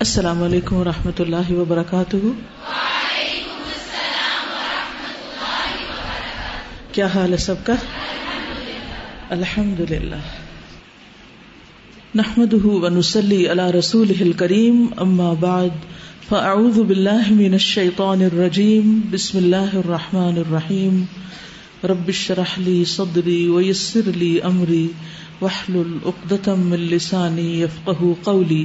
السلام علیکم و رحمۃ اللہ وبرکاتہ۔ کیا حال ہے سب کا؟ الحمد للہ نحمد ونسلی علی رسول کریم اما بعد، فاعوذ باللہ من الشیطان الرجیم، بسم اللہ الرحمن الرحیم۔ رب اشرح لی صدری ویسر لی امری، واحلل عقدۃ من لسانی یفقهوا قولی۔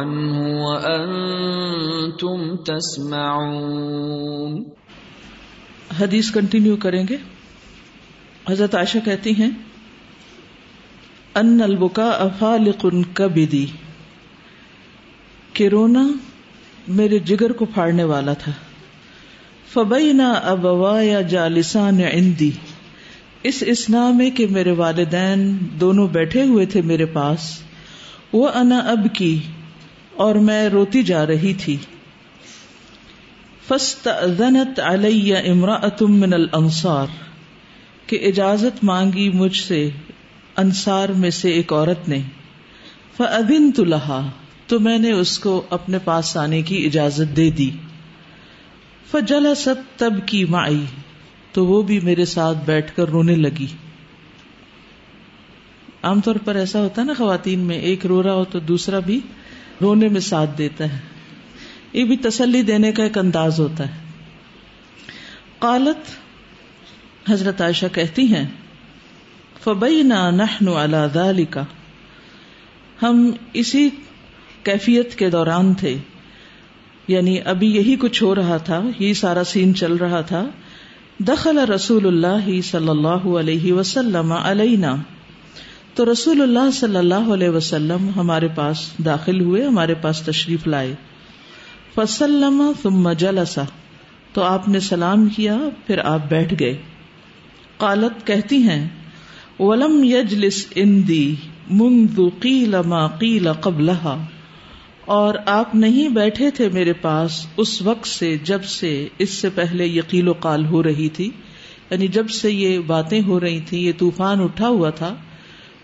عنه وأنتم تسمعون۔ حدیث کنٹینیو کریں گے۔ حضرت عائشہ کہتی ہیں ان البکا افالق کبدی کہ رونا میرے جگر کو پھاڑنے والا تھا۔ فبئی نہ ابوا یا جالسان اندی اس اسنا میں کہ میرے والدین دونوں بیٹھے ہوئے تھے میرے پاس۔ وہ انا اب کی اور میں روتی جا رہی تھی۔ فسط علیہ امرا من الانصار، کہ اجازت مانگی مجھ سے انصار میں سے ایک عورت نے۔ فدن تو لہا، تو میں نے اس کو اپنے پاس آنے کی اجازت دے دی۔ فجلا ست تب کی تو وہ بھی میرے ساتھ بیٹھ کر رونے لگی۔ عام طور پر ایسا ہوتا ہے نا خواتین میں، ایک رو رہا ہو تو دوسرا بھی رونے میں ساتھ دیتا ہے۔ یہ بھی تسلی دینے کا ایک انداز ہوتا ہے۔ قالت حضرت عائشہ کہتی ہیں فبئی نہ نہ اللہ کا ہم اسی کیفیت کے دوران تھے۔ یعنی ابھی یہی کچھ ہو رہا تھا یہ سارا سین چل رہا تھا۔ دخل رسول اللہ صلی اللہ علیہ وسلم علینا۔ تو رسول اللہ صلی اللہ علیہ وسلم ہمارے پاس داخل ہوئے، ہمارے پاس تشریف لائے۔ فسلم ثم جلسا تو آپ نے سلام کیا، پھر آپ بیٹھ گئے۔ قالت، کہتی ہیں، ولم یجلس اندی منذ قیل ما قیل قبلها۔ اور آپ نہیں بیٹھے تھے میرے پاس اس وقت سے جب سے اس سے پہلے یقیل و قال ہو رہی تھی۔ یعنی جب سے یہ باتیں ہو رہی تھی یہ طوفان اٹھا ہوا تھا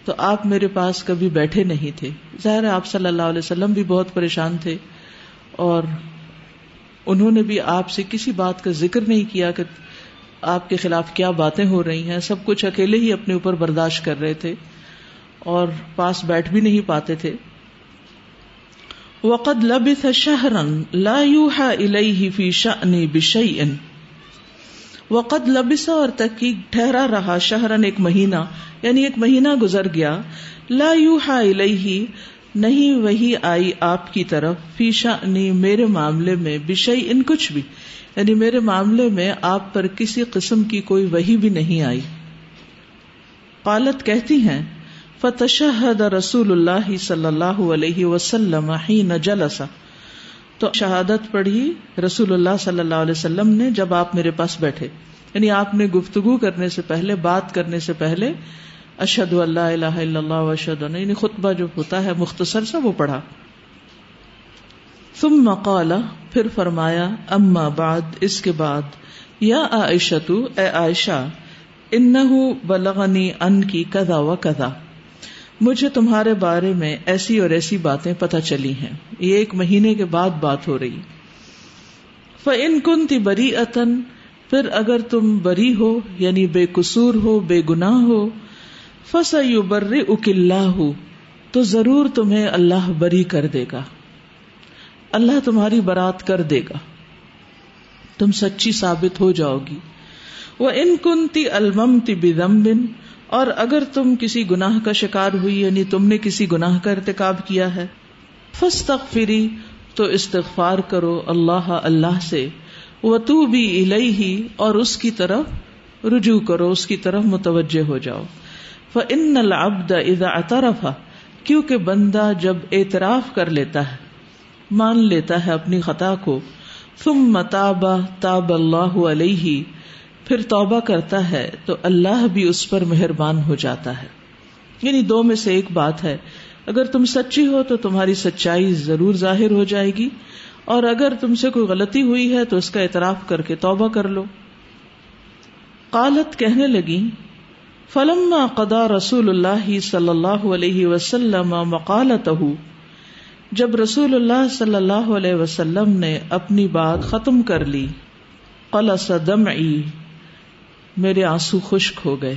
تو آپ میرے پاس کبھی بیٹھے نہیں تھے۔ ظاہر آپ صلی اللہ علیہ وسلم بھی بہت پریشان تھے اور انہوں نے بھی آپ سے کسی بات کا ذکر نہیں کیا کہ آپ کے خلاف کیا باتیں ہو رہی ہیں۔ سب کچھ اکیلے ہی اپنے اوپر برداشت کر رہے تھے اور پاس بیٹھ بھی نہیں پاتے تھے۔ وقد لبث شهرا لا يوحى اليه في شأن بشيء۔ وقد لبث اور تحقیق ٹھہرا رہا شہرن ایک مہینہ یعنی ایک مہینہ گزر گیا۔ لا يوحى اليه نہیں وہی آئی آپ کی طرف، فی شأنی، میرے معاملے میں بشئی ان کچھ بھی۔ یعنی میرے معاملے میں آپ پر کسی قسم کی کوئی وہی بھی نہیں آئی۔ قالت کہتی ہیں، فتشہد رسول اللہ صلی اللہ علیہ وسلم جلسا تو شہادت پڑھی رسول اللہ صلی اللہ علیہ وسلم نے جب آپ میرے پاس بیٹھے۔ یعنی آپ نے گفتگو کرنے سے پہلے، بات کرنے سے پہلے اشد اللہ الہ الا اللہ اشد یعنی خطبہ جو ہوتا ہے مختصر سا وہ پڑھا۔ ثم قال، پھر فرمایا، اما بعد، اس کے بعد، یا عائشہ اے عائشہ، انہو بلغنی ان کی کذا و کذا۔ مجھے تمہارے بارے میں ایسی اور ایسی باتیں پتہ چلی ہیں۔ یہ ایک مہینے کے بعد بات ہو رہی۔ ان کن تی بری اتن پھر اگر تم بری ہو یعنی بے قصور ہو، بے گناہ ہو فس یو بر اکلا ہو تو ضرور تمہیں اللہ بری کر دے گا۔ اللہ تمہاری برات کر دے گا۔ تم سچی ثابت ہو جاؤ گی۔ وہ ان کن تی المم تی بن اور اگر تم کسی گناہ کا شکار ہوئی یعنی تم نے کسی گناہ کا ارتکاب کیا ہے فری تو استغفار کرو اللہ اللہ سے وہ تو بھی الہی اور اس کی طرف رجوع کرو، اس کی طرف متوجہ ہو جاؤ۔ فن العبد اذا اعترف، کیونکہ بندہ جب اعتراف کر لیتا ہے، مان لیتا ہے اپنی خطا کو، ثم متابا تاب اللہ علیہ پھر توبہ کرتا ہے تو اللہ بھی اس پر مہربان ہو جاتا ہے۔ یعنی دو میں سے ایک بات ہے، اگر تم سچی ہو تو تمہاری سچائی ضرور ظاہر ہو جائے گی، اور اگر تم سے کوئی غلطی ہوئی ہے تو اس کا اعتراف کر کے توبہ کر لو۔ قالت کہنے لگی فلم قدا رسول اللہ صلی اللہ علیہ وسلم مقالت جب رسول اللہ صلی اللہ علیہ وسلم نے اپنی بات ختم کر لی، قلص دمعی۔ میرے آنسو خشک ہو گئے۔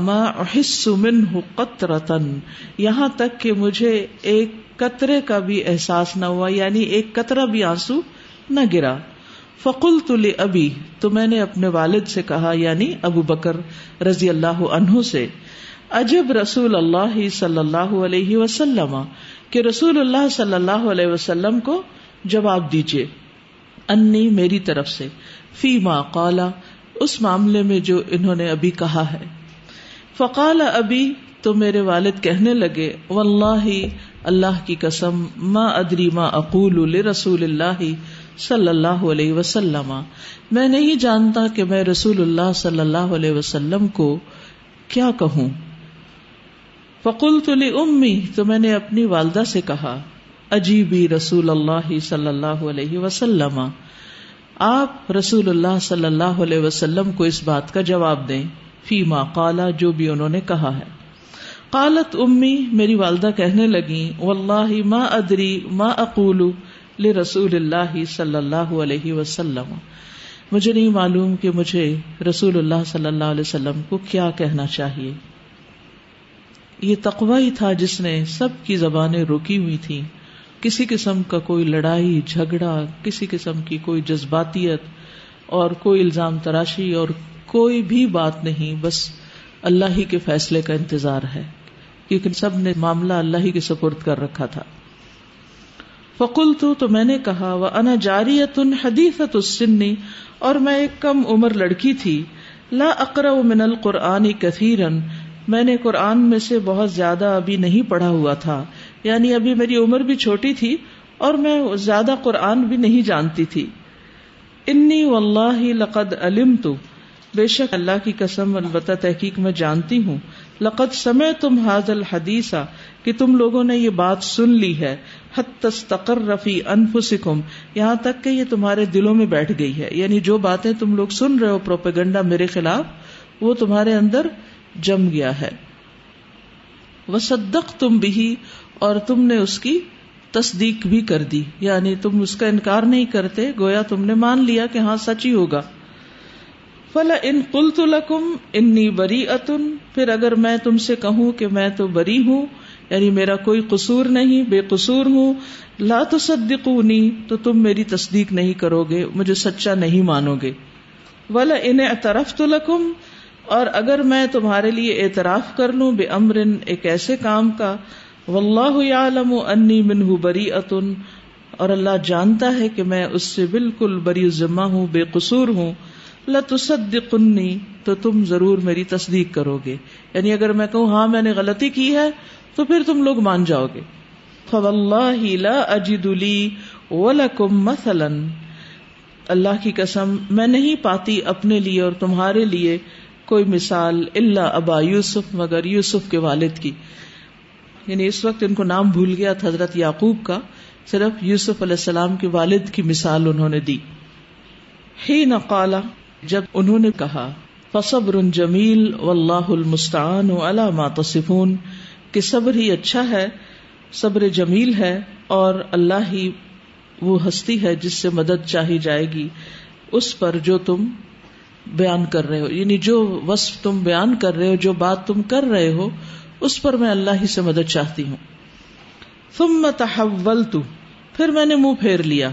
ما احس منه قطرتن یہاں تک کہ مجھے ایک قطرے کا بھی احساس نہ ہوا یعنی ایک قطرہ بھی آنسو نہ گرا۔ فقل تلی ابھی تو میں نے اپنے والد سے کہا یعنی ابو بکر رضی اللہ عنہ سے، عجب رسول اللہ صلی اللہ علیہ وسلم، کہ رسول اللہ صلی اللہ علیہ وسلم کو جواب دیجیے انی میری طرف سے، فی ما قالا اس معاملے میں جو انہوں نے ابھی کہا ہے۔ فقال ابھی تو میرے والد کہنے لگے، واللہ، اللہ کی قسم، ما ادری ما اقول رسول اللہ صلی اللہ علیہ وسلم۔ میں نہیں جانتا کہ میں رسول اللہ صلی اللہ علیہ وسلم کو کیا کہوں۔ فقلت امی تو میں نے اپنی والدہ سے کہا عجیبی رسول اللہ صلی اللہ علیہ وسلم۔ آپ رسول اللہ صلی اللہ علیہ وسلم کو اس بات کا جواب دیں فی ما کالا جو بھی انہوں نے کہا ہے۔ قالت امی، میری والدہ کہنے لگی واللہ ما ادری، ما اقول لرسول اللہ صلی اللہ علیہ وسلم۔ مجھے نہیں معلوم کہ مجھے رسول اللہ صلی اللہ علیہ وسلم کو کیا کہنا چاہیے۔ یہ تقوی ہی تھا جس نے سب کی زبانیں روکی ہوئی تھی کسی قسم کا کوئی لڑائی، جھگڑا، کسی قسم کی کوئی جذباتیت اور کوئی الزام تراشی اور کوئی بھی بات نہیں، بس اللہ ہی کے فیصلے کا انتظار ہے کیونکہ سب نے معاملہ اللہ ہی کے سپرد کر رکھا تھا۔ فکل تو تو میں نے کہا وہ انا جاری حدیثت السنی اور میں ایک کم عمر لڑکی تھی۔ لا اقرا من القرآن کثیرن، میں نے قرآن میں سے بہت زیادہ ابھی نہیں پڑھا ہوا تھا۔ یعنی ابھی میری عمر بھی چھوٹی تھی اور میں زیادہ قرآن بھی نہیں جانتی تھی۔ انی واللہ لقد علمت۔ بے شک اللہ کی قسم البتہ تحقیق میں جانتی ہوں۔ لقد سمے تم حاض الحدیث۔ کہ تم لوگوں نے یہ بات سن لی ہے۔ حت تستقر رفی انفسکم۔ یہاں تک کہ یہ تمہارے دلوں میں بیٹھ گئی ہے۔ یعنی جو باتیں تم لوگ سن رہے ہو پروپیگنڈا میرے خلاف، وہ تمہارے اندر جم گیا ہے۔ وہ صدق تم بھی اور تم نے اس کی تصدیق بھی کر دی۔ یعنی تم اس کا انکار نہیں کرتے، گویا تم نے مان لیا کہ ہاں سچ ہی ہوگا۔ فلا ان کل تو لکم انی بری اتن پھر اگر میں تم سے کہوں کہ میں تو بری ہوں یعنی میرا کوئی قصور نہیں، بے قصور ہوں، لا تو تو تم میری تصدیق نہیں کرو گے مجھے سچا نہیں مانو گے ولا ان اعترف تو لکم اور اگر میں تمہارے لیے اعتراف کر لوں بے امرن ایک ایسے کام کا واللہ یعلم انی منہ بری اتن اور اللہ جانتا ہے کہ میں اس سے بالکل بری ذمہ ہوں، بے قصور ہوں۔ لتصدقنی، تو تم ضرور میری تصدیق کرو گے یعنی اگر میں کہوں ہاں میں نے غلطی کی ہے، تو پھر تم لوگ مان جاؤ گے فواللہ لا اجد لی ولکم مثلا۔ اللہ کی قسم، میں نہیں پاتی اپنے لیے اور تمہارے لیے کوئی مثال اللہ ابا یوسف، مگر یوسف کے والد کی۔ یعنی اس وقت ان کو نام بھول گیا تھا حضرت یعقوب کا، صرف یوسف علیہ السلام کے والد کی مثال انہوں نے دی۔ ہی نقالا جب انہوں نے کہا، فصبر جمیل و اللہ المستعان ما تصفون، کہ صبر ہی اچھا ہے، صبر جمیل ہے اور اللہ ہی وہ ہستی ہے جس سے مدد چاہی جائے گی، اس پر جو تم بیان کر رہے ہو۔ یعنی جو وصف تم بیان کر رہے ہو، جو بات تم کر رہے ہو اس پر میں اللہ ہی سے مدد چاہتی ہوں۔ ثم تحولت، پھر میں نے منہ پھیر لیا۔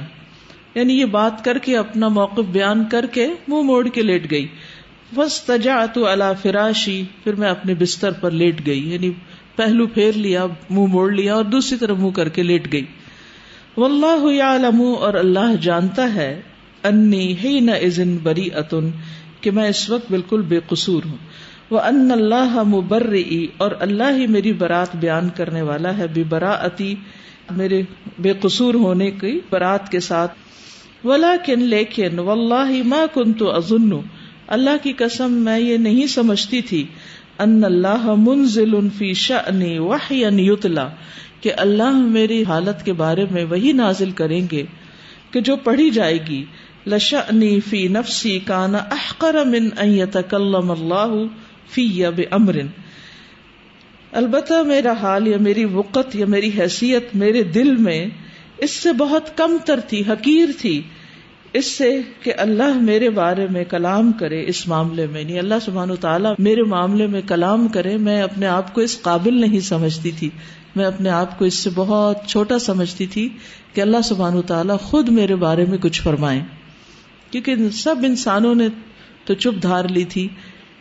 یعنی یہ بات کر کے، اپنا موقف بیان کر کے منہ موڑ کے لیٹ گئی۔ بس تجا تو اللہ فراشی، پھر میں اپنے بستر پر لیٹ گئی۔ یعنی پہلو پھیر لیا، منہ موڑ لیا اور دوسری طرف منہ کر کے لیٹ گئی۔ واللہ یعلم اور اللہ جانتا ہے، انی ہی نہ بری اتن کہ میں اس وقت بالکل بے قصور ہوں۔ وہ ان اللہ مبرئی اور اللہ ہی میری برات بیان کرنے والا ہے بے برا میرے بے قصور ہونے کی برات کے ساتھ۔ ولا کن لیکن و اللہ ماں کن تو ازن اللہ کی قسم میں یہ نہیں سمجھتی تھی۔ ان اللہ منزل فی شأنی وحی یتلا کہ اللہ میری حالت کے بارے میں وہی نازل کریں گے کہ جو پڑھی جائے گی۔ لشأنی فی نفسی کانا احقر من ان یتکلم اللہ فی یا بامر البتہ میرا حال یا میری وقت یا میری حیثیت میرے دل میں اس سے بہت کم تر تھی، حقیر تھی۔ اس سے کہ اللہ میرے بارے میں کلام کرے اس معاملے میں۔ نہیں اللہ سبحان و تعالیٰ میرے معاملے میں کلام کرے، میں اپنے آپ کو اس قابل نہیں سمجھتی تھی۔ میں اپنے آپ کو اس سے بہت چھوٹا سمجھتی تھی کہ اللہ سبحان و تعالیٰ خود میرے بارے میں کچھ فرمائے۔ کیونکہ سب انسانوں نے تو چپ دھار لی تھی۔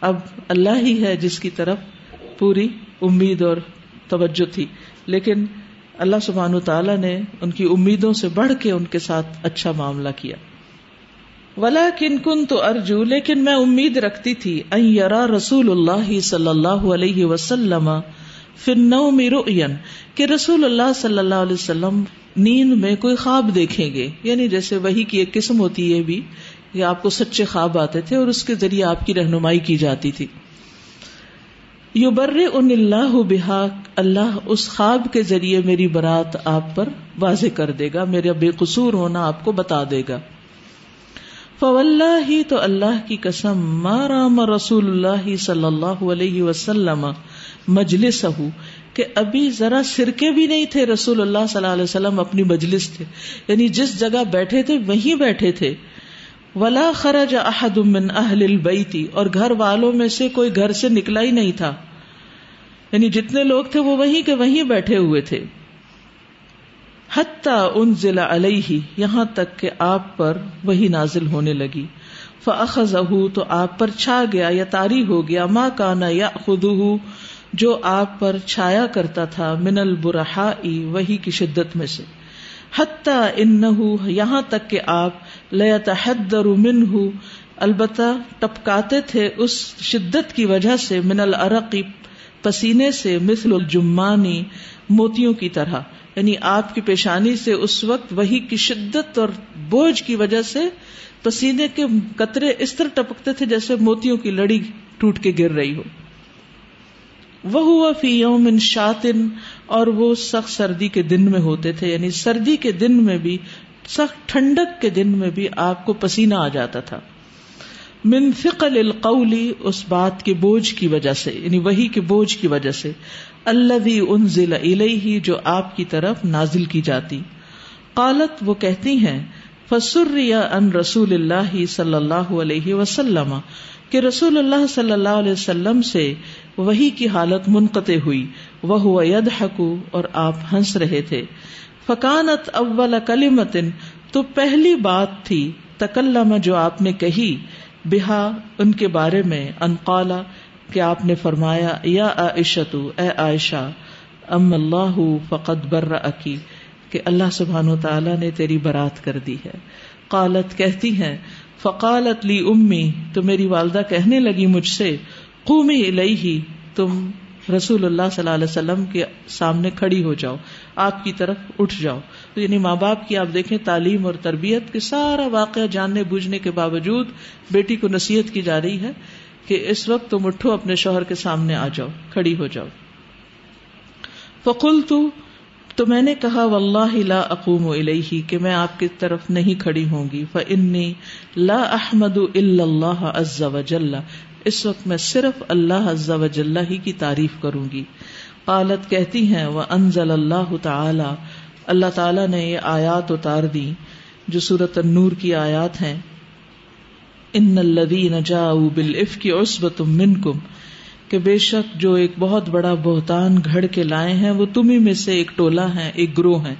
اب اللہ ہی ہے جس کی طرف پوری امید اور توجہ تھی۔ لیکن اللہ سبحان تعالیٰ نے ان کی امیدوں سے بڑھ کے ان کے ساتھ اچھا معاملہ کیا۔ ولا کن کن تو ارجو لیکن میں امید رکھتی تھی یرا رسول اللہ صلی اللہ علیہ وسلم کہ رسول اللہ صلی اللہ علیہ وسلم نیند میں کوئی خواب دیکھیں گے۔ یعنی جیسے وہی کی ایک قسم ہوتی ہے بھی یا آپ کو سچے خواب آتے تھے اور اس کے ذریعے آپ کی رہنمائی کی جاتی تھی۔ یو بر ان اللہ بحا اللہ اس خواب کے ذریعے میری برات آپ پر واضح کر دے گا، میرا بے قصور ہونا آپ کو بتا دے گا۔ فول ہی تو اللہ کی قسم مارام رسول اللہ صلی اللہ علیہ وسلم مجلس کہ ابھی ذرا سرکے بھی نہیں تھے، رسول اللہ صلی اللہ علیہ وسلم اپنی مجلس تھے۔ یعنی جس جگہ بیٹھے تھے، وہیں بیٹھے تھے۔ ولا خرج احد من اہل البیتی اور گھر والوں میں سے کوئی گھر سے نکلا ہی نہیں تھا۔ یعنی جتنے لوگ تھے وہ وہیں کے وہیں بیٹھے ہوئے تھے۔ حتیٰ ان ضلع علیہ یہاں تک کہ آپ پر وہی نازل ہونے لگی۔ فخذ تو آپ پر چھا گیا یا تاری ہو گیا۔ ماں کانا یا خود جو آپ پر چھایا کرتا تھا، من البرحا وہی کی شدت میں سے۔ حتیٰ ان یہاں تک کہ آپ لتحدر منہ البتہ ٹپکاتے تھے اس شدت کی وجہ سے من العرقی پسینے سے مثل الجمانی موتیوں کی طرح یعنی آپ کی پیشانی سے اس وقت وہی کی شدت اور بوجھ کی وجہ سے پسینے کے قطرے اس طرح ٹپکتے تھے جیسے موتیوں کی لڑی ٹوٹ کے گر رہی ہو۔ وہ ہوا فی یوم شاطن اور وہ سخت سردی کے دن میں ہوتے تھے یعنی سردی کے دن میں بھی، سخت ٹھنڈک کے دن میں بھی آپ کو پسینہ آ جاتا تھا۔ من فقل القولی اس بات کے بوجھ کی وجہ سے یعنی وہی کے بوجھ کی وجہ سے اللہ انزل الیہ، جو آپ کی طرف نازل کی جاتی۔ قالت، وہ کہتی ہیں فسر ان رسول اللہ صلی اللہ علیہ وسلم، کہ رسول اللہ صلی اللہ علیہ وسلم سے وہی کی حالت منقطع ہوئی۔ وہ ید حکو اور آپ ہنس رہے تھے۔ فکانت اول کلیمتن تو پہلی بات تھی تکلم جو آپ نے کہی۔ بہا، ان کے بارے میں انقالا کہ آپ نے فرمایا، یا عائشت اے عائشہ، ام اللہ فقط بر عکی کہ اللہ سبحان و تعالیٰ نے تیری برات کر دی ہے۔ قالت، کہتی ہیں، فقالت لی امی، تو میری والدہ کہنے لگی مجھ سے، قومی الہی تم رسول اللہ صلی اللہ علیہ وسلم کے سامنے کھڑی ہو جاؤ، آپ کی طرف اٹھ جاؤ۔ تو یعنی ماں باپ کی آپ دیکھیں تعلیم اور تربیت کے سارا واقعہ جاننے بوجھنے کے باوجود بیٹی کو نصیحت کی جا رہی ہے کہ اس وقت تم اٹھو، اپنے شوہر کے سامنے آ جاؤ، کھڑی ہو جاؤ۔ فکل تو تو میں نے کہا، واللہ لا اقوم الیہ، کہ میں آپ کی طرف نہیں کھڑی ہوں گی۔ فانی لا احمد الا اللہ عز وجل۔ اس وقت میں صرف اللہ عز وجل ہی کی تعریف کروں گی۔ قالت کہتی ہیں وہ انزل اللہ تعالی اللہ تعالی نے یہ آیات اتار دی جو سورت النور کی آیات ہیں۔ ان الذین جاؤوا بالافک عصبۃ منکم کہ بے شک جو ایک بہت بڑا بہتان گھڑ کے لائے ہیں، وہ تمہیں میں سے ایک ٹولہ ہے ایک گروہ ہے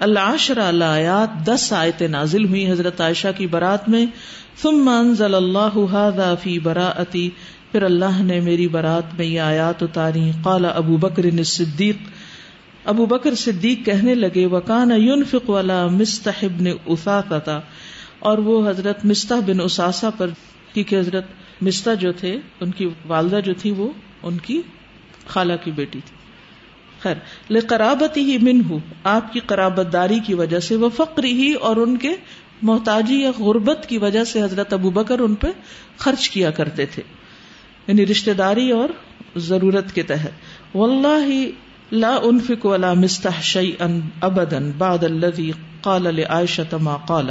اللہ عشر اللہ آیات دس آیت نازل ہوئی حضرت عائشہ کی برات میں، ثم انزل اللہ هذا فی براءتی، پھر اللہ نے میری برات میں یہ آیات اتاری۔ قال ابو بکر الصدیق، ابو بکر صدیق کہنے لگے وکان یونفق والا مستحب نے اساسا اور وہ حضرت مستح بن اساسا پر، کیونکہ حضرت مستا جو تھے، ان کی والدہ جو تھی وہ، ان کی خالہ کی بیٹی تھی۔ خیر لقرابتی ہی من ہوں آپ کی قرابت داری کی وجہ سے وہ فقری ہی اور ان کے محتاجی یا غربت کی وجہ سے حضرت ابو بکر ان پہ خرچ کیا کرتے تھے یعنی رشتے داری اور ضرورت کے تحت۔ واللہ لا انفق ولا مستح شيئا ابدا بعد الذي قال لعائشة ما قال۔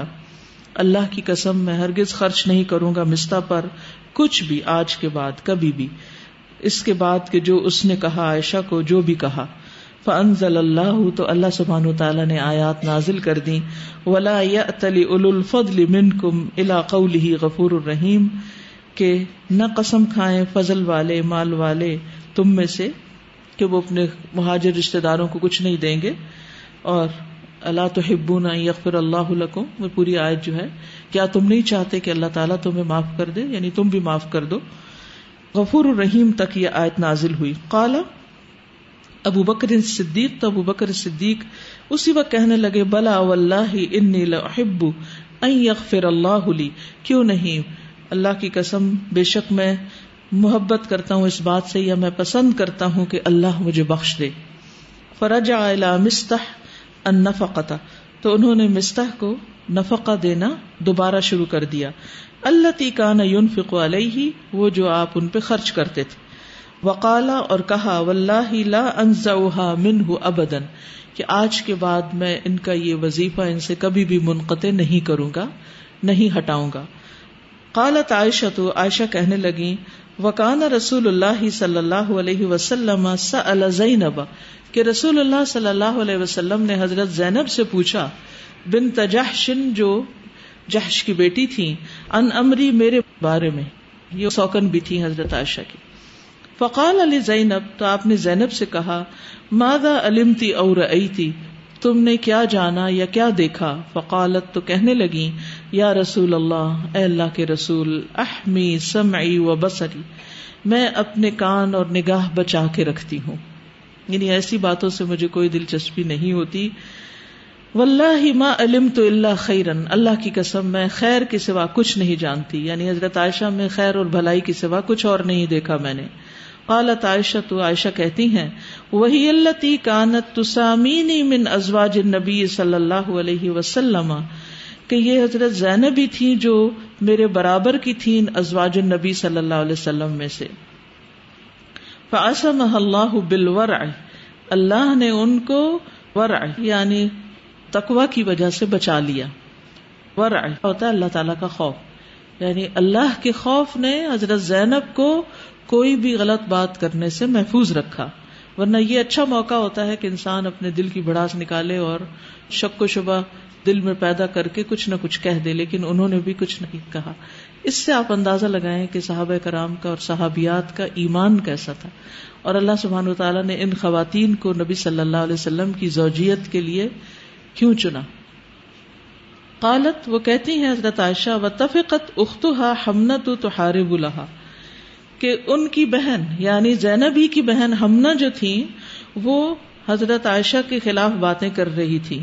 اللہ کی قسم، میں ہرگز خرچ نہیں کروں گا مستا پر کچھ بھی آج کے بعد، کبھی بھی۔ اس کے بعد کہ جو اس نے کہا، عائشہ کو جو بھی کہا۔ فانزل اللہ تو اللہ سبحانہ تعالی نے آیات نازل کر دی ولا يأتل اولو الفضل منکم الى قوله غفور الرحیم کہ نہ قسم کھائیں فضل والے، مال والے تم میں سے کہ وہ اپنے مہاجر رشتے داروں کو کچھ نہیں دیں گے۔ اور اللہ تو ہبو نہ یقر اللہ وہ پوری آیت جو ہے، کیا تم نہیں چاہتے کہ اللہ تعالیٰ تمہیں معاف کر دے؟ یعنی تم بھی معاف کر دو۔ غفور الرحیم تک یہ آیت نازل ہوئی۔ کالا ابو بکر صدیق تو ابو بکر صدیق اسی وقت کہنے لگے، بلا اللہ انی لحب یغفر اللہ لی۔ کیوں نہیں؟ اللہ کی قسم، بے شک میں محبت کرتا ہوں اس بات سے یا میں پسند کرتا ہوں کہ اللہ مجھے بخش دے۔ فرج مستح ان نفقتا تو انہوں نے مستح کو نفقہ دینا دوبارہ شروع کر دیا۔ اللہ تی کا یون علیہ، وہ جو آپ ان پہ خرچ کرتے تھے۔ وقالا اور کہا، واللہ لا انزعها منه ابدا. کہ آج کے بعد میں ان کا یہ وظیفہ ان سے کبھی بھی منقطع نہیں کروں گا، نہیں ہٹاؤں گا۔ قالت عائشہ تو عائشہ کہنے لگی وکان رسول اللہ صلی اللہ علیہ وسلم زینب. کہ رسول اللہ صلی اللہ علیہ وسلم نے حضرت زینب سے پوچھا بن تجحشن جو جہش کی بیٹی تھی ان امری میرے بارے میں. یہ سوکن بھی تھی حضرت عائشہ کی۔ فقال علی زینب، تو آپ نے زینب سے کہا مادا علمتی اور تھی تم نے کیا جانا یا کیا دیکھا؟ فقالت، تو کہنے لگی، یا رسول اللہ، اے اللہ کے رسول، احمی سمعی و بسری میں اپنے کان اور نگاہ بچا کے رکھتی ہوں۔ یعنی ایسی باتوں سے مجھے کوئی دلچسپی نہیں ہوتی۔ واللہ ما علم تو اللہ خیرن، اللہ کی قسم، میں خیر کے سوا کچھ نہیں جانتی۔ یعنی حضرت عائشہ، میں خیر اور بھلائی کے سوا کچھ اور نہیں دیکھا میں نے۔ قالت عائشہ، تو عائشہ کہتی ہیں، وہی اللہ تی کانت تسامینی من ازواج النبی صلی اللہ علیہ وسلم، کہ یہ حضرت زینب بھی تھی جو میرے برابر کی تھی ازواج النبی صلی اللہ علیہ وسلم میں سے۔ فاسم اللہ بالورع، اللہ نے ان کو ورع یعنی تقوا کی وجہ سے بچا لیا۔ ورع، ہوتا ہے اللہ تعالیٰ کا خوف۔ یعنی اللہ کے خوف نے حضرت زینب کو کوئی بھی غلط بات کرنے سے محفوظ رکھا، ورنہ یہ اچھا موقع ہوتا ہے کہ انسان اپنے دل کی بڑاس نکالے اور شک و شبہ دل میں پیدا کر کے کچھ نہ کچھ کہہ دے، لیکن انہوں نے بھی کچھ نہیں کہا۔ اس سے آپ اندازہ لگائیں کہ صحابہ کرام کا اور صحابیات کا ایمان کیسا تھا۔ اور اللہ سبحان و تعالیٰ نے ان خواتین کو نبی صلی اللہ علیہ وسلم کی زوجیت کے لیے کیوں چنا؟ قالت، وہ کہتی ہیں حضرت عائشہ و تفقت اختہا ہمنت تو حارب الحا کہ ان کی بہن یعنی زینبی کی بہن ہمنا جو تھی، وہ حضرت عائشہ کے خلاف باتیں کر رہی تھی۔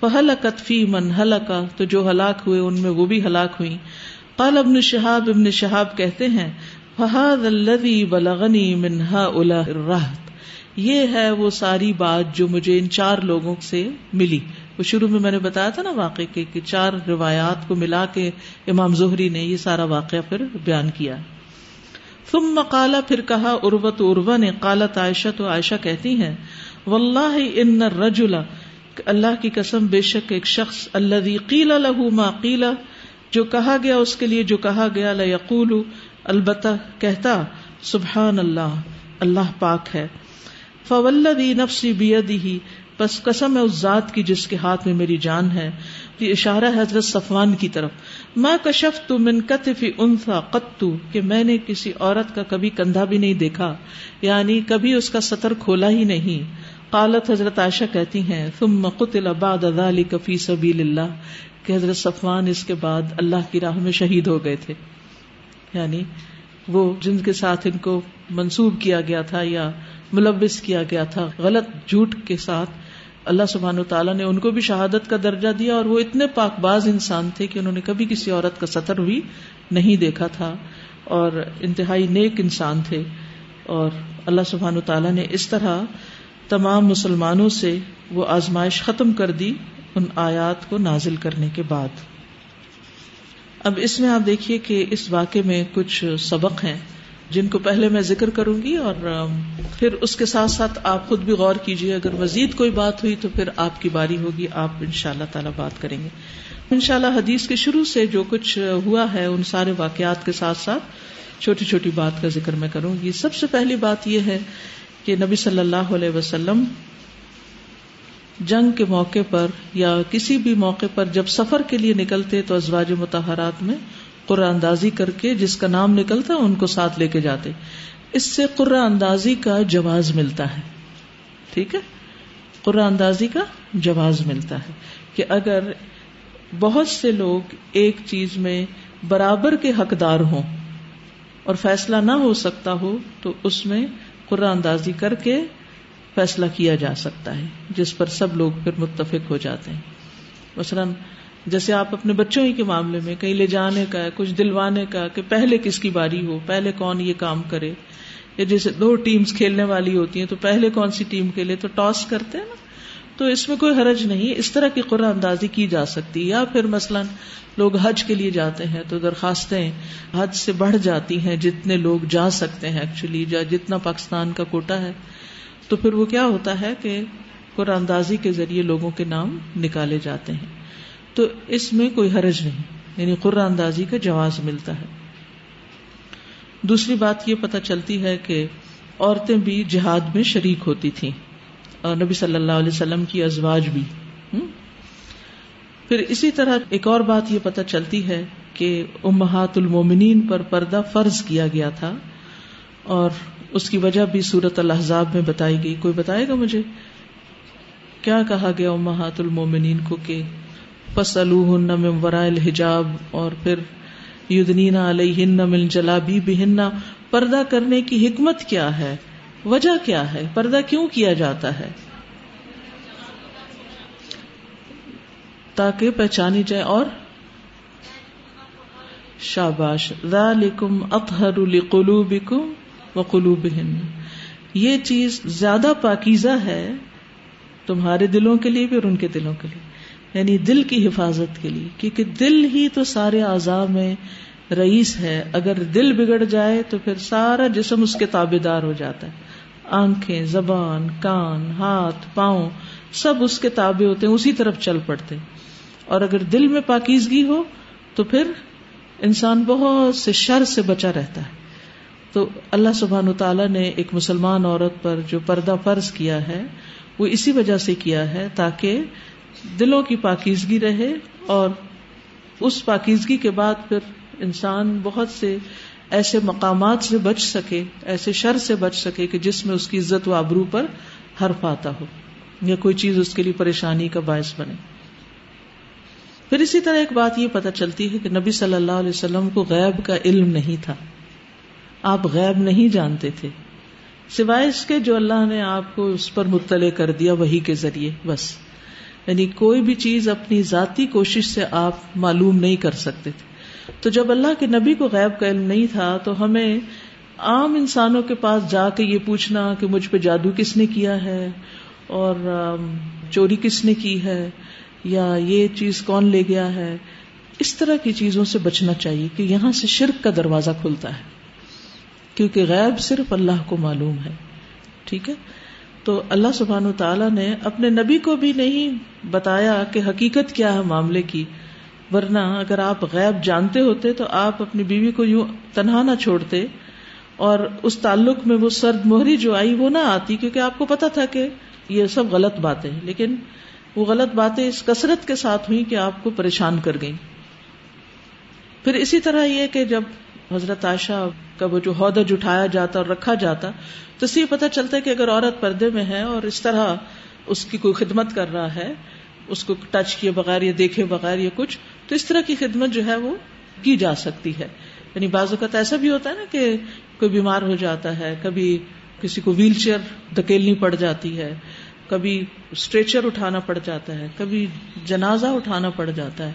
فہلکت فی من ہلکا تو جو ہلاک ہوئے ان میں وہ بھی ہلاک ہوئی قال ابن شہاب ابن شہاب کہتے ہیں فہد الذي بلغنی منہا الرہت یہ ہے وہ ساری بات جو مجھے ان چار لوگوں سے ملی۔ وہ شروع میں میں نے بتایا تھا نا واقع کہ چار روایات کو ملا کے امام زہری نے یہ سارا واقعہ پھر بیان کیا۔ ثم قال، پھر کہا، اروت اروا نے قالت عائشہ، تو عائشہ کہتی ہیں، واللہ ان الرجل، اللہ کی قسم بے شک ایک شخص الذي قیل له ما قیل، جو کہا گیا اس کے لیے، جو کہا گیا لیقول البتہ کہتا سبحان اللہ اللہ پاک ہے۔ فوالذی نفسی بیدہ بس قسم ہے اس ذات کی جس کے ہاتھ میں میری جان ہے۔ یہ اشارہ ہے حضرت صفوان کی طرف۔ ماں کشف تو من کتفی انسا قطو کہ میں نے کسی عورت کا کبھی کندھا بھی نہیں دیکھا یعنی کبھی اس کا سطر کھولا ہی نہیں۔ قالت حضرت عائشہ کہتی ہیں، ثم قتل بعد ذلك فی سبیل اللہ، کہ حضرت صفوان اس کے بعد اللہ کی راہ میں شہید ہو گئے تھے۔ یعنی وہ جن کے ساتھ ان کو منسوب کیا گیا تھا یا ملوث کیا گیا تھا، غلط جھوٹ کے ساتھ اللہ سبحان تعالیٰ نے ان کو بھی شہادت کا درجہ دیا اور وہ اتنے پاک باز انسان تھے کہ انہوں نے کبھی کسی عورت کا سطر بھی نہیں دیکھا تھا اور انتہائی نیک انسان تھے اور اللہ سبحان تعالیٰ نے اس طرح تمام مسلمانوں سے وہ آزمائش ختم کر دی ان آیات کو نازل کرنے کے بعد۔ اب اس میں آپ دیکھیے کہ اس واقعے میں کچھ سبق ہیں۔ جن کو پہلے میں ذکر کروں گی اور پھر اس کے ساتھ ساتھ آپ خود بھی غور کیجیے اگر مزید کوئی بات ہوئی تو پھر آپ کی باری ہوگی، آپ ان شاء اللہ تعالی بات کریں گے۔ ان شاء اللہ حدیث کے شروع سے جو کچھ ہوا ہے ان سارے واقعات کے ساتھ ساتھ چھوٹی چھوٹی بات کا ذکر میں کروں گی۔ سب سے پہلی بات یہ ہے کہ نبی صلی اللہ علیہ وسلم جنگ کے موقع پر یا کسی بھی موقع پر جب سفر کے لیے نکلتے تو ازواج متحرات میں قرآن اندازی کر کے جس کا نام نکلتا ان کو ساتھ لے کے جاتے۔ اس سے قرآن اندازی کا جواز ملتا ہے۔ ٹھیک ہے؟ قرآن اندازی کا جواز ملتا ہے کہ اگر بہت سے لوگ ایک چیز میں برابر کے حقدار ہوں اور فیصلہ نہ ہو سکتا ہو، تو اس میں قرآن اندازی کر کے فیصلہ کیا جا سکتا ہے، جس پر سب لوگ پھر متفق ہو جاتے ہیں۔ مثلاً جیسے آپ اپنے بچوں ہی کے معاملے میں کہیں لے جانے کا ہے، کچھ دلوانے کا کہ پہلے کس کی باری ہو، پہلے کون یہ کام کرے؟ یا جیسے دو ٹیمز کھیلنے والی ہوتی ہیں تو پہلے کون سی ٹیم کھیلے تو ٹاس کرتے ہیں نا؟ تو اس میں کوئی حرج نہیں، اس طرح کی قرآن اندازی کی جا سکتی یا پھر مثلاً لوگ حج کے لیے جاتے ہیں تو درخواستیں حج سے بڑھ جاتی ہیں، جتنے لوگ جا سکتے ہیں ایکچولی جتنا پاکستان کا کوٹا ہے۔ تو پھر وہ کیا ہوتا ہے کہ قرآن اندازی کے ذریعے لوگوں کے نام نکالے جاتے ہیں۔ تو اس میں کوئی حرج نہیں یعنی قرآن اندازی کا جواز ملتا ہے۔ دوسری بات یہ پتہ چلتی ہے کہ عورتیں بھی جہاد میں شریک ہوتی تھیں، اور نبی صلی اللہ علیہ وسلم کی ازواج بھی۔ پھر اسی طرح ایک اور بات یہ پتہ چلتی ہے کہ امہات المومنین پر پردہ فرض کیا گیا تھا، اور اس کی وجہ بھی سورت الحضاب میں بتائی گئی۔ کوئی بتائے گا مجھے؟ کیا کہا گیا امہات المومنین کو کہ الحجاب اور پھر جلابی بہننا پردہ کرنے کی حکمت کیا ہے؟ وجہ کیا ہے؟ پردہ کیوں کیا جاتا ہے؟ تاکہ پہچانی جائے اور شاباش ذالکم اطہر لقلوبکم وقلوبہن یہ چیز زیادہ پاکیزہ ہے تمہارے دلوں کے لیے بھی اور ان کے دلوں کے لیے۔ یعنی دل کی حفاظت کے لیے، کیونکہ دل ہی تو سارے اعضاء میں رئیس ہے۔ اگر دل بگڑ جائے تو پھر سارا جسم اس کے تابے دار ہو جاتا ہے۔ آنکھیں، زبان، کان، ہاتھ، پاؤں، سب اس کے تابے ہوتے ہیں، اسی طرف چل پڑتے اور اگر دل میں پاکیزگی ہو تو پھر انسان بہت سے شر سے بچا رہتا ہے۔ تو اللہ سبحان تعالیٰ نے ایک مسلمان عورت پر جو پردہ فرض کیا ہے، وہ اسی وجہ سے کیا ہے تاکہ دلوں کی پاکیزگی رہے اور اس پاکیزگی کے بعد پھر انسان بہت سے ایسے مقامات سے بچ سکے، ایسے شر سے بچ سکے کہ جس میں اس کی عزت و آبرو پر حرف آتا ہو یا کوئی چیز اس کے لیے پریشانی کا باعث بنے۔ پھر اسی طرح ایک بات یہ پتہ چلتی ہے کہ نبی صلی اللہ علیہ وسلم کو غیب کا علم نہیں تھا۔ آپ غیب نہیں جانتے تھے۔ سوائے اس کے جو اللہ نے آپ کو اس پر مطلع کر دیا وہی کے ذریعے، بس۔ یعنی کوئی بھی چیز اپنی ذاتی کوشش سے آپ معلوم نہیں کر سکتے تھے۔ تو جب اللہ کے نبی کو غیب کا علم نہیں تھا، تو ہمیں عام انسانوں کے پاس جا کے یہ پوچھنا کہ مجھ پہ جادو کس نے کیا ہے اور چوری کس نے کی ہے یا یہ چیز کون لے گیا ہے۔ اس طرح کی چیزوں سے بچنا چاہیے کہ یہاں سے شرک کا دروازہ کھلتا ہے۔ کیونکہ غیب صرف اللہ کو معلوم ہے۔ ٹھیک ہے؟ تو اللہ سبحان و تعالیٰ نے اپنے نبی کو بھی نہیں بتایا کہ حقیقت کیا ہے معاملے کی۔ ورنہ اگر آپ غیب جانتے ہوتے تو آپ اپنی بیوی کو یوں تنہا نہ چھوڑتے۔ اور اس تعلق میں وہ سرد موہری جو آئی وہ نہ آتی کیونکہ آپ کو پتا تھا کہ یہ سب غلط باتیں لیکن وہ غلط باتیں اس کثرت کے ساتھ ہوئی کہ آپ کو پریشان کر گئی پھر اسی طرح یہ کہ جب حضرت عائشہ کا وہ جو عہدہ اٹھایا جاتا اور رکھا جاتا، تو اس سے یہ پتا چلتا ہے کہ اگر عورت پردے میں ہے اور اس طرح اس کی کوئی خدمت کر رہا ہے، اس کو ٹچ کیے بغیر یا دیکھے بغیر یا کچھ، تو اس طرح کی خدمت جو ہے وہ کی جا سکتی ہے۔ یعنی بعض اوقات ایسا بھی ہوتا ہے نا کہ کوئی بیمار ہو جاتا ہے، کبھی کسی کو ویل چیئر دھکیلنی پڑ جاتی ہے، کبھی اسٹریچر اٹھانا پڑ جاتا ہے، کبھی جنازہ اٹھانا پڑ جاتا ہے۔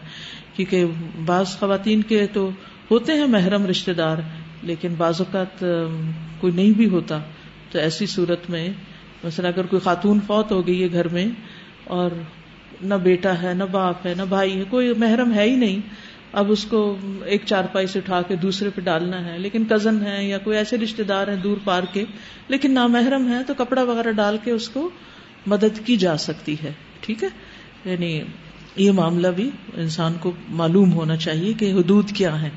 کیونکہ بعض خواتین کے تو ہوتے ہیں محرم رشتے دار، لیکن بعض اوقات کوئی نہیں بھی ہوتا۔ تو ایسی صورت میں، مثلا اگر کوئی خاتون فوت ہو گئی ہے گھر میں، اور نہ بیٹا ہے، نہ باپ ہے، نہ بھائی ہے، کوئی محرم ہے ہی نہیں۔ اب اس کو ایک چارپائی سے اٹھا کے دوسرے پہ ڈالنا ہے، لیکن کزن ہے یا کوئی ایسے رشتے دار ہیں دور پار کے، لیکن نہ محرم ہے تو کپڑا وغیرہ ڈال کے اس کو مدد کی جا سکتی ہے۔ ٹھیک ہے؟ یعنی یہ معاملہ بھی انسان کو معلوم ہونا چاہیے کہ حدود کیا ہے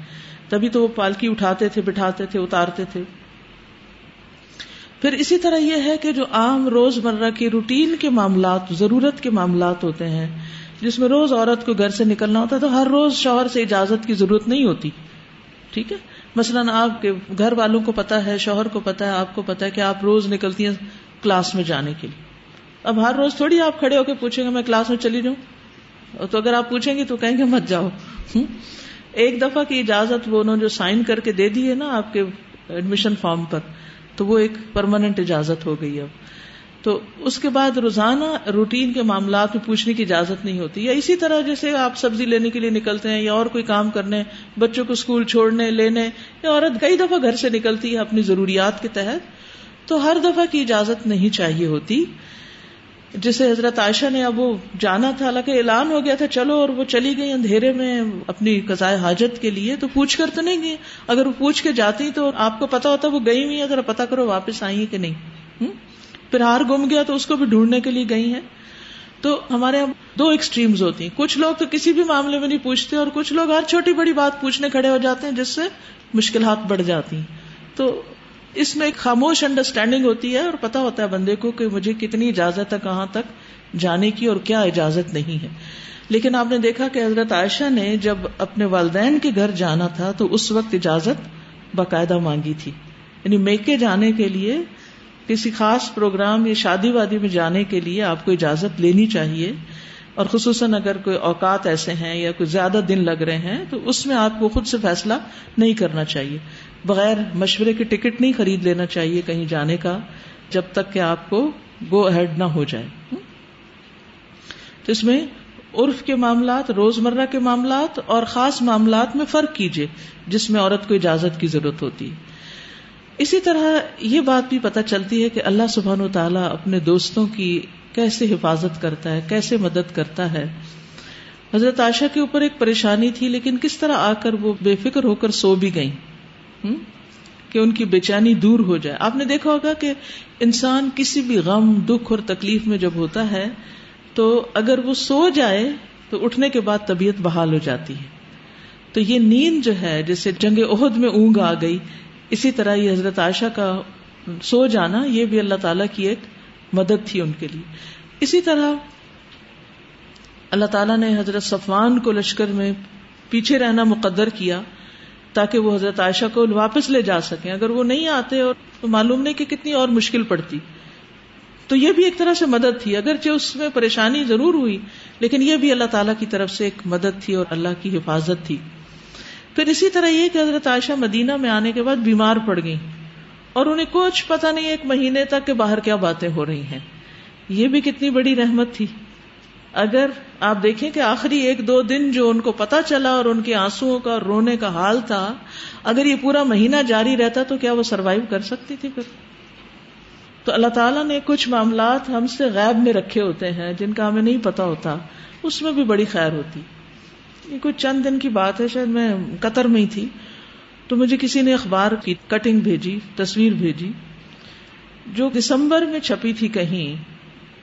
تبھی تو وہ پالکی اٹھاتے تھے، بٹھاتے تھے، اتارتے تھے۔ پھر اسی طرح یہ ہے کہ جو عام روز مرہ کی روٹین کے معاملات، ضرورت کے معاملات ہوتے ہیں، جس میں روز عورت کو گھر سے نکلنا ہوتا ہے، تو ہر روز شوہر سے اجازت کی ضرورت نہیں ہوتی۔ ٹھیک ہے؟ مثلاً آپ کے گھر والوں کو پتا ہے، شوہر کو پتا ہے، آپ کو پتا ہے کہ آپ روز نکلتی ہیں کلاس میں جانے کے لیے۔ اب ہر روز تھوڑی آپ کھڑے ہو کے پوچھیں گے، میں کلاس میں چلی جاؤں؟ تو اگر آپ پوچھیں گے تو کہیں گے مت جاؤ۔ ایک دفعہ کی اجازت وہ انہوں جو سائن کر کے دے دی ہے نا آپ کے ایڈمیشن فارم پر، تو وہ ایک پرماننٹ اجازت ہو گئی اب۔ تو اس کے بعد روزانہ روٹین کے معاملات میں پوچھنے کی اجازت نہیں ہوتی، یا اسی طرح جیسے آپ سبزی لینے کے لیے نکلتے ہیں یا اور کوئی کام کرنے، بچوں کو اسکول چھوڑنے، لینے، یا عورت کئی دفعہ گھر سے نکلتی ہے اپنی ضروریات کے تحت، تو ہر دفعہ کی اجازت نہیں چاہیے ہوتی۔ جسے حضرت عائشہ نے اب وہ جانا تھا، حالانکہ اعلان ہو گیا تھا، چلو اور وہ چلی گئی اندھیرے میں اپنی قزائے حاجت کے لیے، تو پوچھ کر تو نہیں گئی اگر وہ پوچھ کے جاتی تو آپ کو پتا ہوتا وہ گئی ہوئی اگر پتا کرو واپس آئی ہیں کہ نہیں۔ پھر ہار گم گیا تو اس کو بھی ڈھونڈنے کے لیے گئی ہے تو ہمارے یہاں دو ایکسٹریمز ہوتی ہیں۔ کچھ لوگ تو کسی بھی معاملے میں نہیں پوچھتے اور کچھ لوگ ہر چھوٹی بڑی بات پوچھنے کھڑے ہو جاتے ہیں، جس سے مشکلات بڑھ جاتی ہیں۔ تو اس میں ایک خاموش انڈرسٹینڈنگ ہوتی ہے اور پتا ہوتا ہے بندے کو کہ مجھے کتنی اجازت ہے کہاں تک جانے کی اور کیا اجازت نہیں ہے۔ لیکن آپ نے دیکھا کہ حضرت عائشہ نے جب اپنے والدین کے گھر جانا تھا تو اس وقت اجازت باقاعدہ مانگی تھی۔ یعنی میکے جانے کے لیے، کسی خاص پروگرام یا شادی وادی میں جانے کے لیے آپ کو اجازت لینی چاہیے۔ اور خصوصاً اگر کوئی اوقات ایسے ہیں یا کوئی زیادہ دن لگ رہے ہیں تو اس میں آپ کو خود سے فیصلہ نہیں کرنا چاہیے۔ بغیر مشورے کی ٹکٹ نہیں خرید لینا چاہیے کہیں جانے کا، جب تک کہ آپ کو گو ہیڈ نہ ہو جائے۔ تو اس میں عرف کے معاملات روز مرہ کے معاملات اور خاص معاملات میں فرق کیجیے جس میں عورت کو اجازت کی ضرورت ہوتی۔ ہے اسی طرح یہ بات بھی پتہ چلتی ہے کہ اللہ سبحان و تعالیٰ اپنے دوستوں کی کیسے حفاظت کرتا ہے، کیسے مدد کرتا ہے۔ حضرت عائشہ کے اوپر ایک پریشانی تھی، لیکن کس طرح آ کر وہ بے فکر ہو کر سو بھی گئی کہ ان کی بے چینی دور ہو جائے۔ آپ نے دیکھا ہوگا کہ انسان کسی بھی غم، دکھ اور تکلیف میں جب ہوتا ہے، تو اگر وہ سو جائے، تو اٹھنے کے بعد طبیعت بحال ہو جاتی ہے۔ تو یہ نیند جو ہے، جیسے جنگ عہد میں اونگ آ گئی، اسی طرح یہ حضرت عائشہ کا سو جانا، یہ بھی اللہ تعالیٰ کی ایک مدد تھی ان کے لیے۔ اسی طرح اللہ تعالیٰ نے حضرت صفوان کو لشکر میں پیچھے رہنا مقدر کیا۔ تاکہ وہ حضرت عائشہ کو واپس لے جا سکیں۔ اگر وہ نہیں آتے اور تو معلوم نہیں کہ کتنی اور مشکل پڑتی۔ تو یہ بھی ایک طرح سے مدد تھی۔ اگرچہ اس میں پریشانی ضرور ہوئی، لیکن یہ بھی اللہ تعالیٰ کی طرف سے ایک مدد تھی اور اللہ کی حفاظت تھی۔ پھر اسی طرح یہ کہ حضرت عائشہ مدینہ میں آنے کے بعد بیمار پڑ گئی اور انہیں کچھ پتا نہیں ایک مہینے تک کہ باہر کیا باتیں ہو رہی ہیں۔ یہ بھی کتنی بڑی رحمت تھی۔ اگر آپ دیکھیں کہ آخری ایک دو دن جو ان کو پتا چلا اور ان کے آنسو کا رونے کا حال تھا، اگر یہ پورا مہینہ جاری رہتا تو کیا وہ سروائو کر سکتی تھی پھر؟ تو اللہ تعالیٰ نے کچھ معاملات ہم سے غیب میں رکھے ہوتے ہیں جن کا ہمیں نہیں پتا ہوتا، اس میں بھی بڑی خیر ہوتی۔ یہ کچھ چند دن کی بات ہے، شاید میں قطر میں ہی تھی۔ تو مجھے کسی نے اخبار کی کٹنگ بھیجی، تصویر بھیجی، جو دسمبر میں چھپی تھی کہیں۔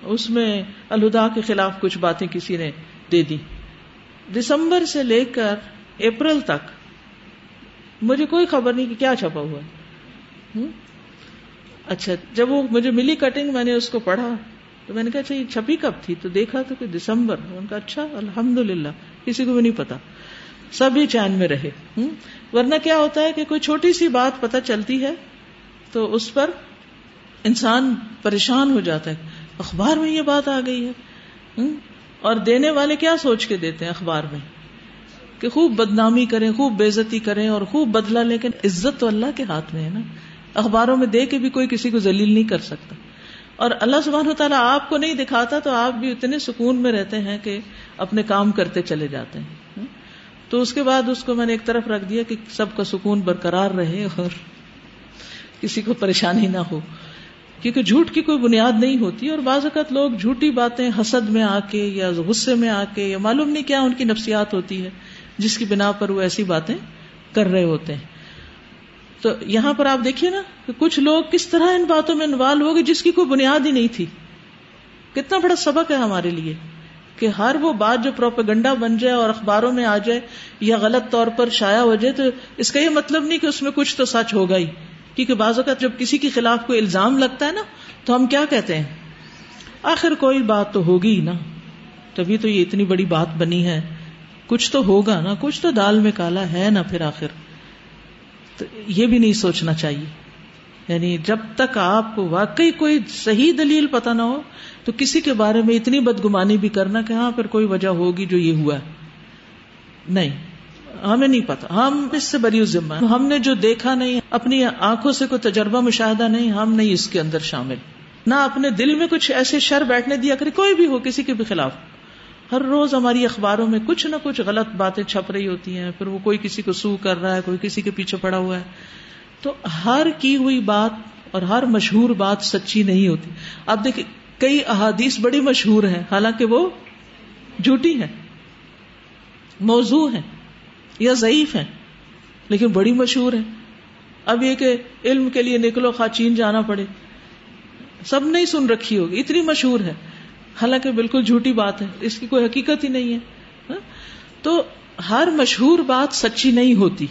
اس میں الہدا کے خلاف کچھ باتیں کسی نے دے دی۔ دسمبر سے لے کر اپریل تک مجھے کوئی خبر نہیں کہ کیا چھپا ہوا اچھا جب وہ مجھے ملی کٹنگ، میں نے اس کو پڑھا تو میں نے کہا اچھا یہ چھپی کب تھی؟ تو دیکھا تو کہ دسمبر۔ ان کا اچھا الحمد للہ کسی کو بھی نہیں پتا۔ سبھی چین میں رہے۔ ورنہ کیا ہوتا ہے کہ کوئی چھوٹی سی بات پتہ چلتی ہے تو اس پر انسان پریشان ہو جاتا ہے۔ اخبار میں یہ بات آ گئی ہے۔ اور دینے والے کیا سوچ کے دیتے ہیں اخبار میں؟ کہ خوب بدنامی کریں، خوب بےزتی کریں اور خوب بدلا لیکن عزت تو اللہ کے ہاتھ میں ہے نا۔ اخباروں میں دے کے بھی کوئی کسی کو ذلیل نہیں کر سکتا۔ اور اللہ سبحانہ تعالیٰ آپ کو نہیں دکھاتا تو آپ بھی اتنے سکون میں رہتے ہیں کہ اپنے کام کرتے چلے جاتے ہیں۔ تو اس کے بعد اس کو میں نے ایک طرف رکھ دیا کہ سب کا سکون برقرار رہے اور کسی کو پریشانی نہ ہو۔ کیونکہ جھوٹ کی کوئی بنیاد نہیں ہوتی اور بعض اوقات لوگ جھوٹی باتیں حسد میں آ کے یا غصے میں آ کے یا معلوم نہیں کیا ان کی نفسیات ہوتی ہے جس کی بنا پر وہ ایسی باتیں کر رہے ہوتے ہیں۔ تو یہاں پر آپ دیکھیے نا کہ کچھ لوگ کس طرح ان باتوں میں انوالو ہو گئے جس کی کوئی بنیاد ہی نہیں تھی۔ کتنا بڑا سبق ہے ہمارے لیے کہ ہر وہ بات جو پروپیگنڈا بن جائے اور اخباروں میں آ جائے یا غلط طور پر شائع ہو جائے تو اس کا یہ مطلب نہیں کہ اس میں کچھ تو سچ ہوگا ہی۔ کیونکہ بعض اوقات جب کسی کے خلاف کوئی الزام لگتا ہے نا، تو ہم کیا کہتے ہیں؟ آخر کوئی بات تو ہوگی ہی نا۔ تبھی تو یہ اتنی بڑی بات بنی ہے۔ کچھ تو ہوگا نا، کچھ تو دال میں کالا ہے نا پھر آخر۔ تو یہ بھی نہیں سوچنا چاہیے۔ یعنی جب تک آپ کو واقعی کوئی صحیح دلیل پتہ نہ ہو، تو کسی کے بارے میں اتنی بدگمانی بھی کرنا کہ ہاں پھر کوئی وجہ ہوگی جو یہ ہوا ہے۔ نہیں۔ ہمیں نہیں پتا۔ ہم اس سے بری ذمہ ہم نے جو دیکھا نہیں، اپنی آنکھوں سے کوئی تجربہ مشاہدہ نہیں، ہم نہیں اس کے اندر شامل۔ نہ اپنے دل میں کچھ ایسے شر بیٹھنے دیا کرے کوئی بھی ہو، کسی کے بھی خلاف۔ ہر روز ہماری اخباروں میں کچھ نہ کچھ غلط باتیں چھپ رہی ہوتی ہیں، پھر وہ کوئی کسی کو سو کر رہا ہے، کوئی کسی کے پیچھے پڑا ہوا ہے۔ تو ہر کی ہوئی بات اور ہر مشہور بات سچی نہیں ہوتی۔ اب دیکھیں، کئی احادیث بڑی مشہور ہیں، حالانکہ وہ جھوٹی ہیں، موضوع ہیں۔ یا ضعیف ہیں، لیکن بڑی مشہور ہے اب یہ کہ علم کے لیے نکلو، خاچین جانا پڑے۔ سب نہیں سن رکھی ہوگی، اتنی مشہور ہے حالانکہ بالکل جھوٹی بات ہے، اس کی کوئی حقیقت ہی نہیں ہے۔ ہاں؟ تو ہر مشہور بات سچی نہیں ہوتی۔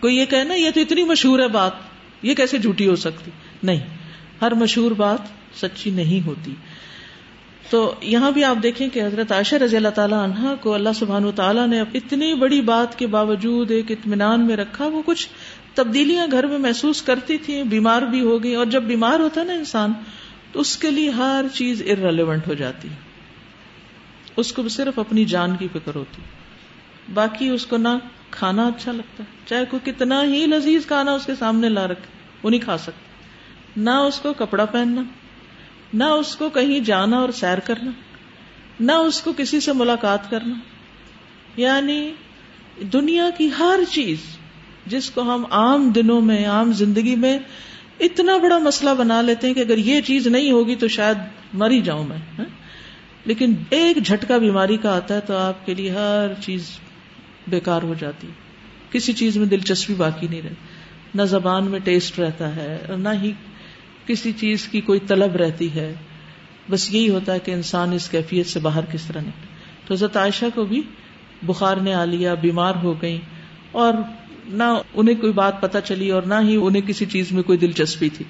کوئی یہ کہنا یہ تو اتنی مشہور ہے بات، یہ کیسے جھوٹی ہو سکتی؟ نہیں، ہر مشہور بات سچی نہیں ہوتی۔ تو یہاں بھی آپ دیکھیں کہ حضرت عائشہ رضی اللہ تعالیٰ عنہ کو اللہ سبحان و تعالیٰ نے اتنی بڑی بات کے باوجود ایک اطمینان میں رکھا، وہ کچھ تبدیلیاں گھر میں محسوس کرتی تھی بیمار بھی ہو گئی اور جب بیمار ہوتا نا انسان، تو اس کے لیے ہر چیز ارریلیونٹ ہو جاتی۔ اس کو صرف اپنی جان کی فکر ہوتی۔ باقی اس کو نہ کھانا اچھا لگتا، چاہے کوئی کتنا ہی لذیذ کھانا اس کے سامنے لا رکھے، وہ نہیں کھا سکتا۔ نہ اس کو کپڑا پہننا نہ اس کو کہیں جانا اور سیر کرنا، نہ اس کو کسی سے ملاقات کرنا۔ یعنی دنیا کی ہر چیز جس کو ہم عام دنوں میں، عام زندگی میں اتنا بڑا مسئلہ بنا لیتے ہیں کہ اگر یہ چیز نہیں ہوگی تو شاید مر ہی جاؤں میں ہاں؟ لیکن ایک جھٹکا بیماری کا آتا ہے تو آپ کے لیے ہر چیز بیکار ہو جاتی کسی چیز میں دلچسپی باقی نہیں رہتی، نہ زبان میں ٹیسٹ رہتا ہے اور نہ ہی کسی چیز کی کوئی طلب رہتی ہے، بس یہی ہوتا ہے کہ انسان اس کیفیت سے باہر کس طرح نکلے۔ تو حضرت عائشہ کو بھی بخار نے آ لیا، بیمار ہو گئی اور نہ انہیں کوئی بات پتہ چلی اور نہ ہی انہیں کسی چیز میں کوئی دلچسپی تھی۔